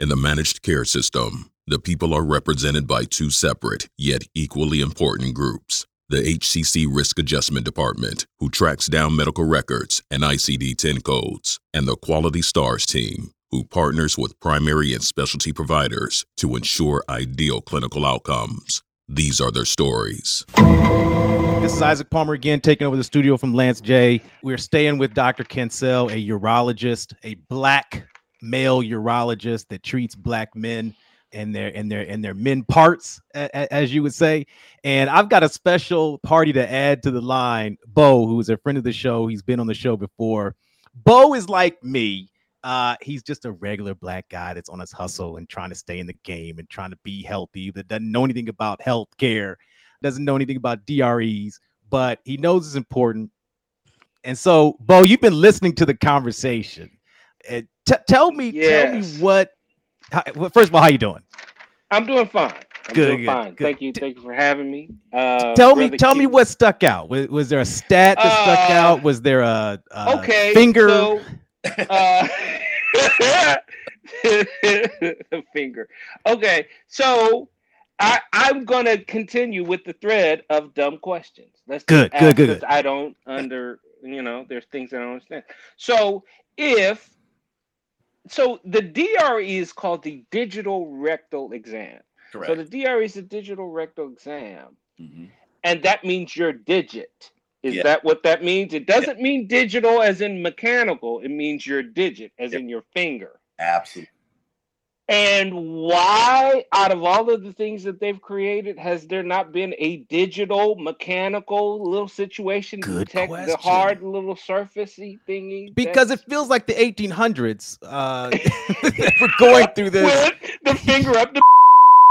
In the managed care system, the people are represented by two separate, yet equally important groups the HCC Risk Adjustment Department, who tracks down medical records and ICD 10 codes, and the Quality Stars team, who partners with primary and specialty providers to ensure ideal clinical outcomes. These are their stories. This is Isaac Palmer again, taking over the studio from Lance J. We're staying with Dr. Cancel, a urologist, a black male urologist that treats black men and their and their and their men parts, as you would say. And I've got a special party to add to the line. Bo, who is a friend of the show, he's been on the show before. Bo is like me. Uh, he's just a regular black guy that's on his hustle and trying to stay in the game and trying to be healthy, that doesn't know anything about health care, doesn't know anything about DREs, but he knows it's important. And so, Bo, you've been listening to the conversation. T- tell me, yes. tell me what. How, well, first of all, how you doing? I'm doing fine. I'm good, doing good, fine. Good. Thank you, thank you for having me. Uh, tell me, tell me what stuck out. Was, was there a stat that uh, stuck out? Was there a, a okay finger? So, uh, finger. Okay, so I, I'm gonna continue with the thread of dumb questions. Let's good, good, good, good. I don't under you know, there's things that I don't understand. So if so the DRE is called the digital rectal exam. Correct. So the DRE is a digital rectal exam. Mm-hmm. And that means your digit. Is yeah. that what that means? It doesn't yeah. mean digital as in mechanical. It means your digit as in your finger. Absolutely. And why, out of all of the things that they've created, has there not been a digital, mechanical little situation Good to detect question. the hard little surfacey thingy? Because it feels like the 1800s. Uh, we're going through this. With the finger up the.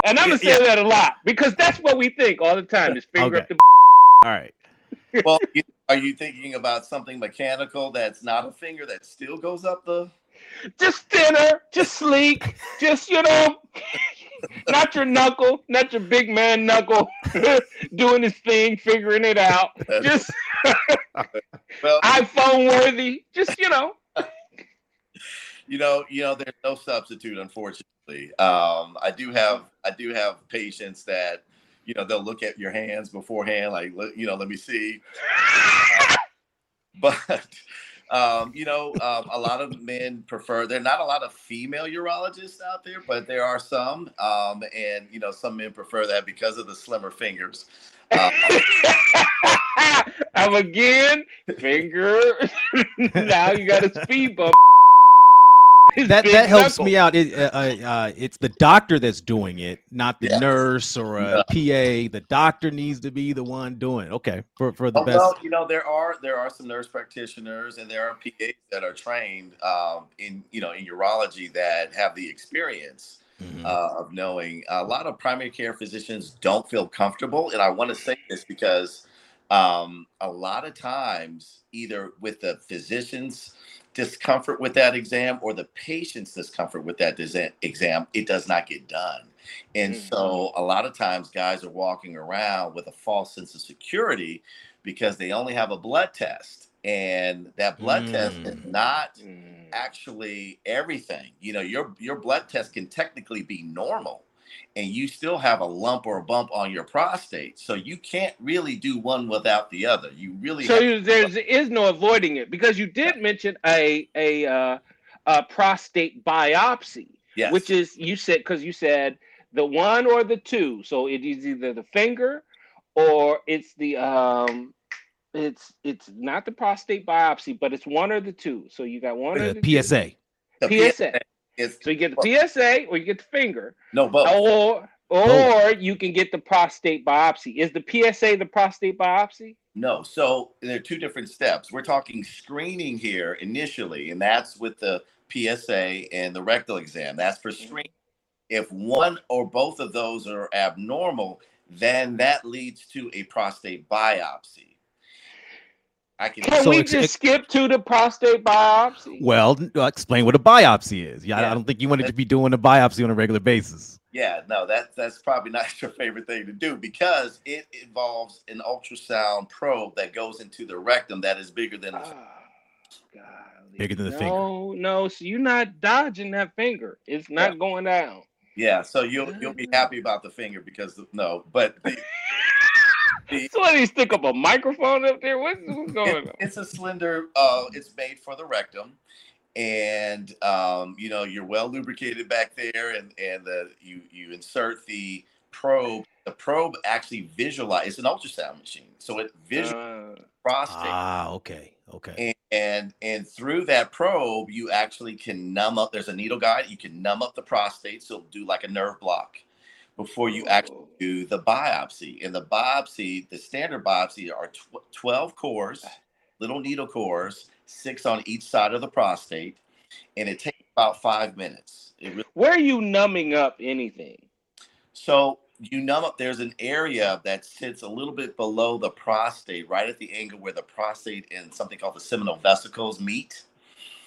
And I'm gonna say yeah. that a lot because that's what we think all the time: is finger okay. up the. All right well, are you thinking about something mechanical that's not a finger that still goes up the? Just thinner, just sleek, just you know, not your knuckle, not your big man knuckle, doing his thing, figuring it out. Just well, iPhone worthy. Just you know. You know, you know, there's no substitute, unfortunately. Um, I do have, I do have patients that you know they'll look at your hands beforehand like you know let me see uh, but um, you know um, a lot of men prefer there are not a lot of female urologists out there but there are some um, and you know some men prefer that because of the slimmer fingers um, I'm again finger. now you got a speed bump that that helps knuckle. me out. It, uh, uh, uh, it's the doctor that's doing it, not the yeah. nurse or a PA. The doctor needs to be the one doing it. Okay, for for the oh, best. Well, you know there are there are some nurse practitioners and there are PAs that are trained um, in you know in urology that have the experience. Mm-hmm. Uh, of knowing a lot of primary care physicians don't feel comfortable, and I want to say this because um, a lot of times, either with the physicians discomfort with that exam or the patient's discomfort with that exam, it does not get done. And mm-hmm. so a lot of times guys are walking around with a false sense of security because they only have a blood test. And that blood mm. test is mm. not mm. actually everything. You know, your your blood test can technically be normal, and you still have a lump or a bump on your prostate. So you can't really do one without the other. You really so you, there is no avoiding it because you did mention a a, uh, a prostate biopsy, yes. which is you said because you said the one or the two. So it is either the finger or it's the um it's it's not the prostate biopsy, but it's one or the two. So you got one the or the PSA. Two. The PSA. It's, so you get the PSA or you get the finger. No, both. Or or both. you can get the prostate biopsy. Is the PSA the prostate biopsy? No. So there are two different steps. We're talking screening here initially, and that's with the PSA and the rectal exam. That's for mm-hmm. screening. If one or both of those are abnormal, then that leads to a prostate biopsy. I can. Can so we ex- just skip to the prostate biopsy? Well, uh, explain what a biopsy is. Yeah, yeah. I don't think you wanted to be doing a biopsy on a regular basis. Yeah, no, that that's probably not your favorite thing to do because it involves an ultrasound probe that goes into the rectum that is bigger than. Oh, bigger than the no, finger. No, no. So you're not dodging that finger. It's not yeah. going down. Yeah. So you'll you'll be ah. happy about the finger because no, but the, the, so what? He stick up a microphone up there. What's, what's going it, on? It's a slender. Uh, it's made for the rectum, and um, you know you're well lubricated back there, and and the you you insert the probe. The probe actually visualize. It's an ultrasound machine, so it visualizes uh, prostate. Ah, okay, okay. And, and and through that probe, you actually can numb up. There's a needle guide. You can numb up the prostate, so do like a nerve block before you actually do the biopsy. And the biopsy, the standard biopsy are tw- 12 cores, little needle cores, six on each side of the prostate, and it takes about five minutes. Really- Where are you numbing up anything? So you numb up. There's an area that sits a little bit below the prostate, right at the angle where the prostate and something called the seminal vesicles meet.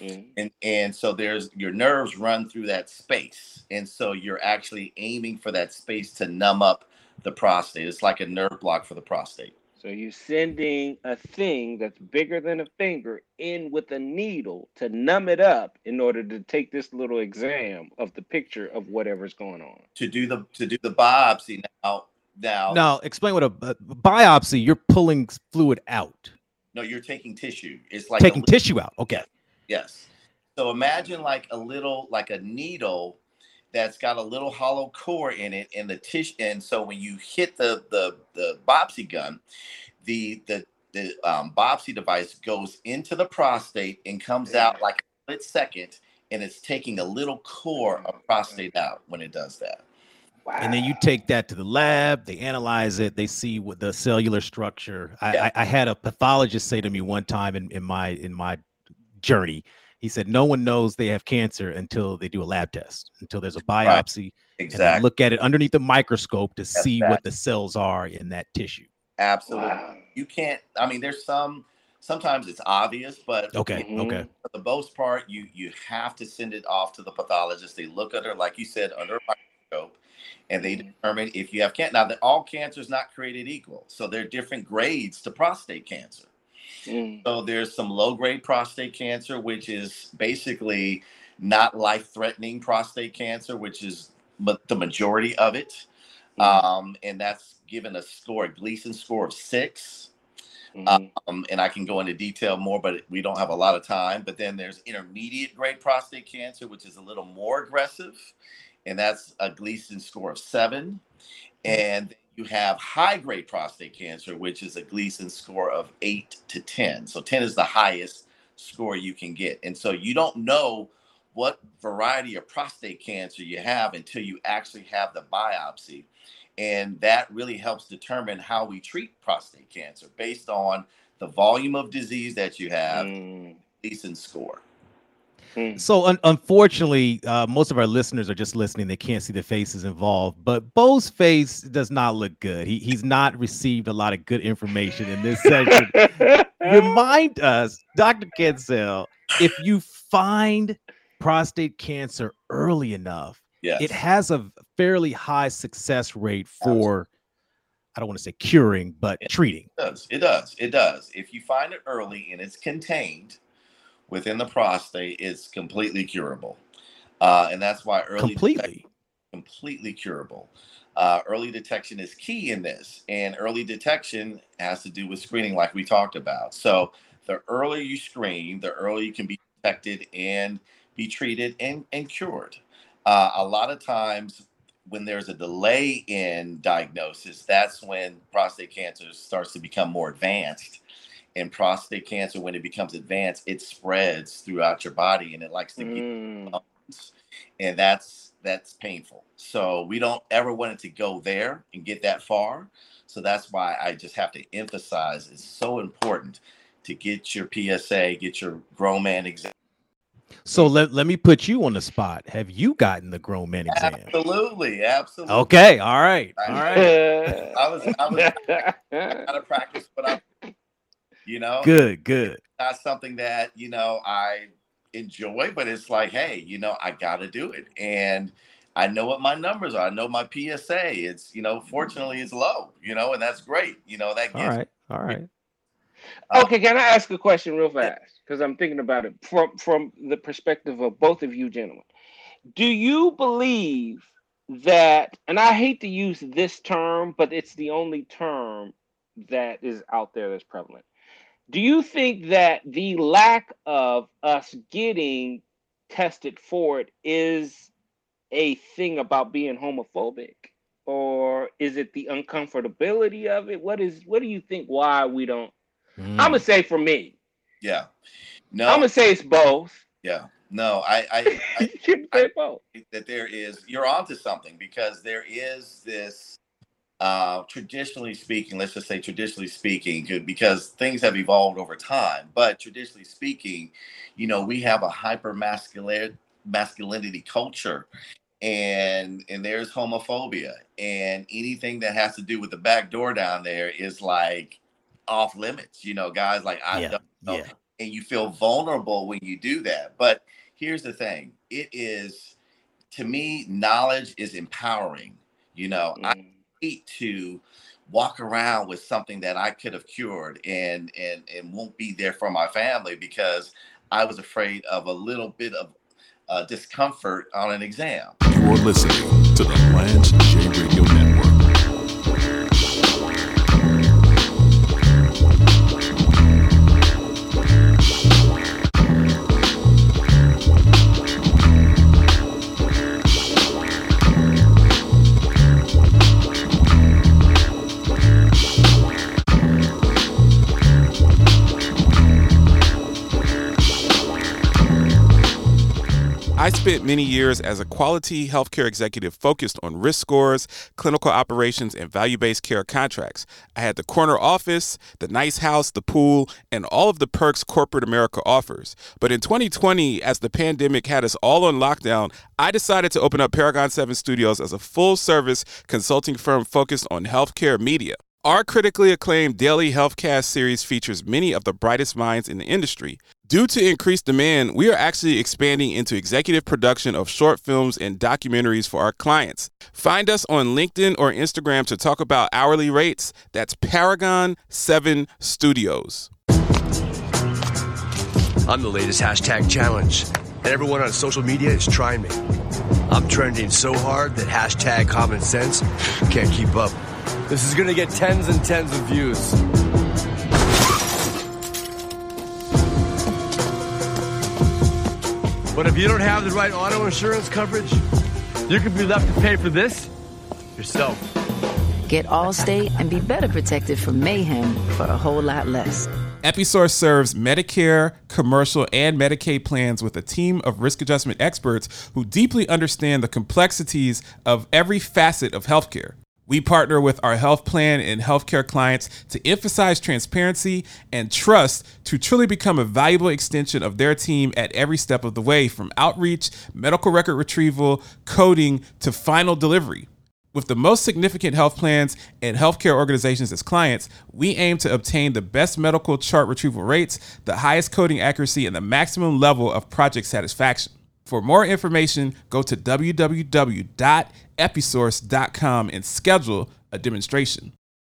Mm-hmm. And and so there's your nerves run through that space, and so you're actually aiming for that space to numb up the prostate. It's like a nerve block for the prostate. So you're sending a thing that's bigger than a finger in with a needle to numb it up in order to take this little exam of the picture of whatever's going on. To do the to do the biopsy now. Now, now explain what a, a biopsy. You're pulling fluid out. No, you're taking tissue. It's like taking tissue out. Okay. Yes. So imagine like a little like a needle that's got a little hollow core in it and the tissue and so when you hit the the the biopsy gun the the the um, biopsy device goes into the prostate and comes out like a split second and it's taking a little core of prostate out when it does that Wow. And then you take that to the lab, they analyze it, they see what the cellular structure. I, yeah. I, I, had a pathologist say to me one time in, in my in my journey, he said no one knows they have cancer until they do a lab test, until there's a biopsy, right. exactly. and look at it underneath the microscope to see what the cells are in that tissue. Absolutely, wow. you can't. I mean, there's some. Sometimes it's obvious, but okay, mm-hmm, okay. For the most part, you you have to send it off to the pathologist. They look at her, like you said, under a microscope, and they mm-hmm. determine if you have cancer. Now, that all cancer is not created equal, so there are different grades to prostate cancer. Mm. So there's some low grade prostate cancer, which is basically not life threatening prostate cancer, which is the majority of it. Mm. Um, and that's given a score, a Gleason score of 6 mm-hmm. um, and I can go into detail more, but we don't have a lot of time. But then there's intermediate grade prostate cancer, which is a little more aggressive, and that's a Gleason score of seven. Mm. And you have high grade prostate cancer, which is a Gleason score of eight to 10. So 10 is the highest score you can get. And so you don't know what variety of prostate cancer you have until you actually have the biopsy. And that really helps determine how we treat prostate cancer based on the volume of disease that you have, mm. Gleason score. Hmm. So un- unfortunately, uh, most of our listeners are just listening. They can't see the faces involved. But Bo's face does not look good. He he's not received a lot of good information in this session. Remind us, Dr. Cancel, if you find prostate cancer early enough, yes. it has a fairly high success rate for. I don't want to say curing, but it treating. does. It does. It does. If you find it early and it's contained, within the prostate is completely curable. Uh, and that's why early completely completely curable. Uh, early detection is key in this, and early detection has to do with screening, like we talked about. So the earlier you screen, the earlier you can be detected and be treated and, and cured. Uh, a lot of times, when there's a delay in diagnosis, that's when prostate cancer starts to become more advanced and prostate cancer when it becomes advanced it spreads throughout your body and it likes to mm. get and that's that's painful so we don't ever want it to go there and get that far so that's why i just have to emphasize it's so important to get your psa get your grown man exam so let, let me put you on the spot. Have you gotten the grown man exam? Absolutely, absolutely. Okay, all right, all right. I was I was out of practice, but I you know, good, good. Not something that you know I enjoy, but it's like, hey, you know, I got to do it, and I know what my numbers are. I know my PSA. It's you know, fortunately, it's low. You know, and that's great. You know, that all right, all right. Uh, okay, can I ask a question real fast? Because I'm thinking about it from from the perspective of both of you gentlemen. Do you believe that, and I hate to use this term, but it's the only term that is out there that's prevalent. Do you think that the lack of us getting tested for it is a thing about being homophobic? Or is it the uncomfortability of it? What is what do you think why we don't? Mm. I'm gonna say for me. Yeah. No. I'm gonna say it's both. Yeah. No, I, I, I, I that there is you're onto something because there is this uh, traditionally speaking, let's just say traditionally speaking, because things have evolved over time. But traditionally speaking, you know, we have a hyper masculinity culture, and and there's homophobia, and anything that has to do with the back door down there is like off limits. You know, guys like I yeah, don't know, yeah. and you feel vulnerable when you do that. But here's the thing it is to me knowledge is empowering you know mm. i hate to walk around with something that i could have cured and and and won't be there for my family because i was afraid of a little bit of uh, discomfort on an exam. You're listening to the lance spent many years as a quality healthcare executive focused on risk scores, clinical operations, and value based care contracts. I had the corner office, the nice house, the pool, and all of the perks corporate America offers. But in 2020, as the pandemic had us all on lockdown, I decided to open up Paragon 7 Studios as a full service consulting firm focused on healthcare media. Our critically acclaimed daily healthcast series features many of the brightest minds in the industry. Due to increased demand, we are actually expanding into executive production of short films and documentaries for our clients. Find us on LinkedIn or Instagram to talk about hourly rates. That's Paragon 7 Studios. I'm the latest hashtag challenge, and everyone on social media is trying me. I'm trending so hard that hashtag common sense can't keep up. This is gonna get tens and tens of views. But if you don't have the right auto insurance coverage, you could be left to pay for this yourself. Get Allstate and be better protected from mayhem for a whole lot less. Episource serves Medicare, commercial, and Medicaid plans with a team of risk adjustment experts who deeply understand the complexities of every facet of healthcare. We partner with our health plan and healthcare clients to emphasize transparency and trust to truly become a valuable extension of their team at every step of the way, from outreach, medical record retrieval, coding, to final delivery. With the most significant health plans and healthcare organizations as clients, we aim to obtain the best medical chart retrieval rates, the highest coding accuracy, and the maximum level of project satisfaction. For more information, go to www.episource.com and schedule a demonstration.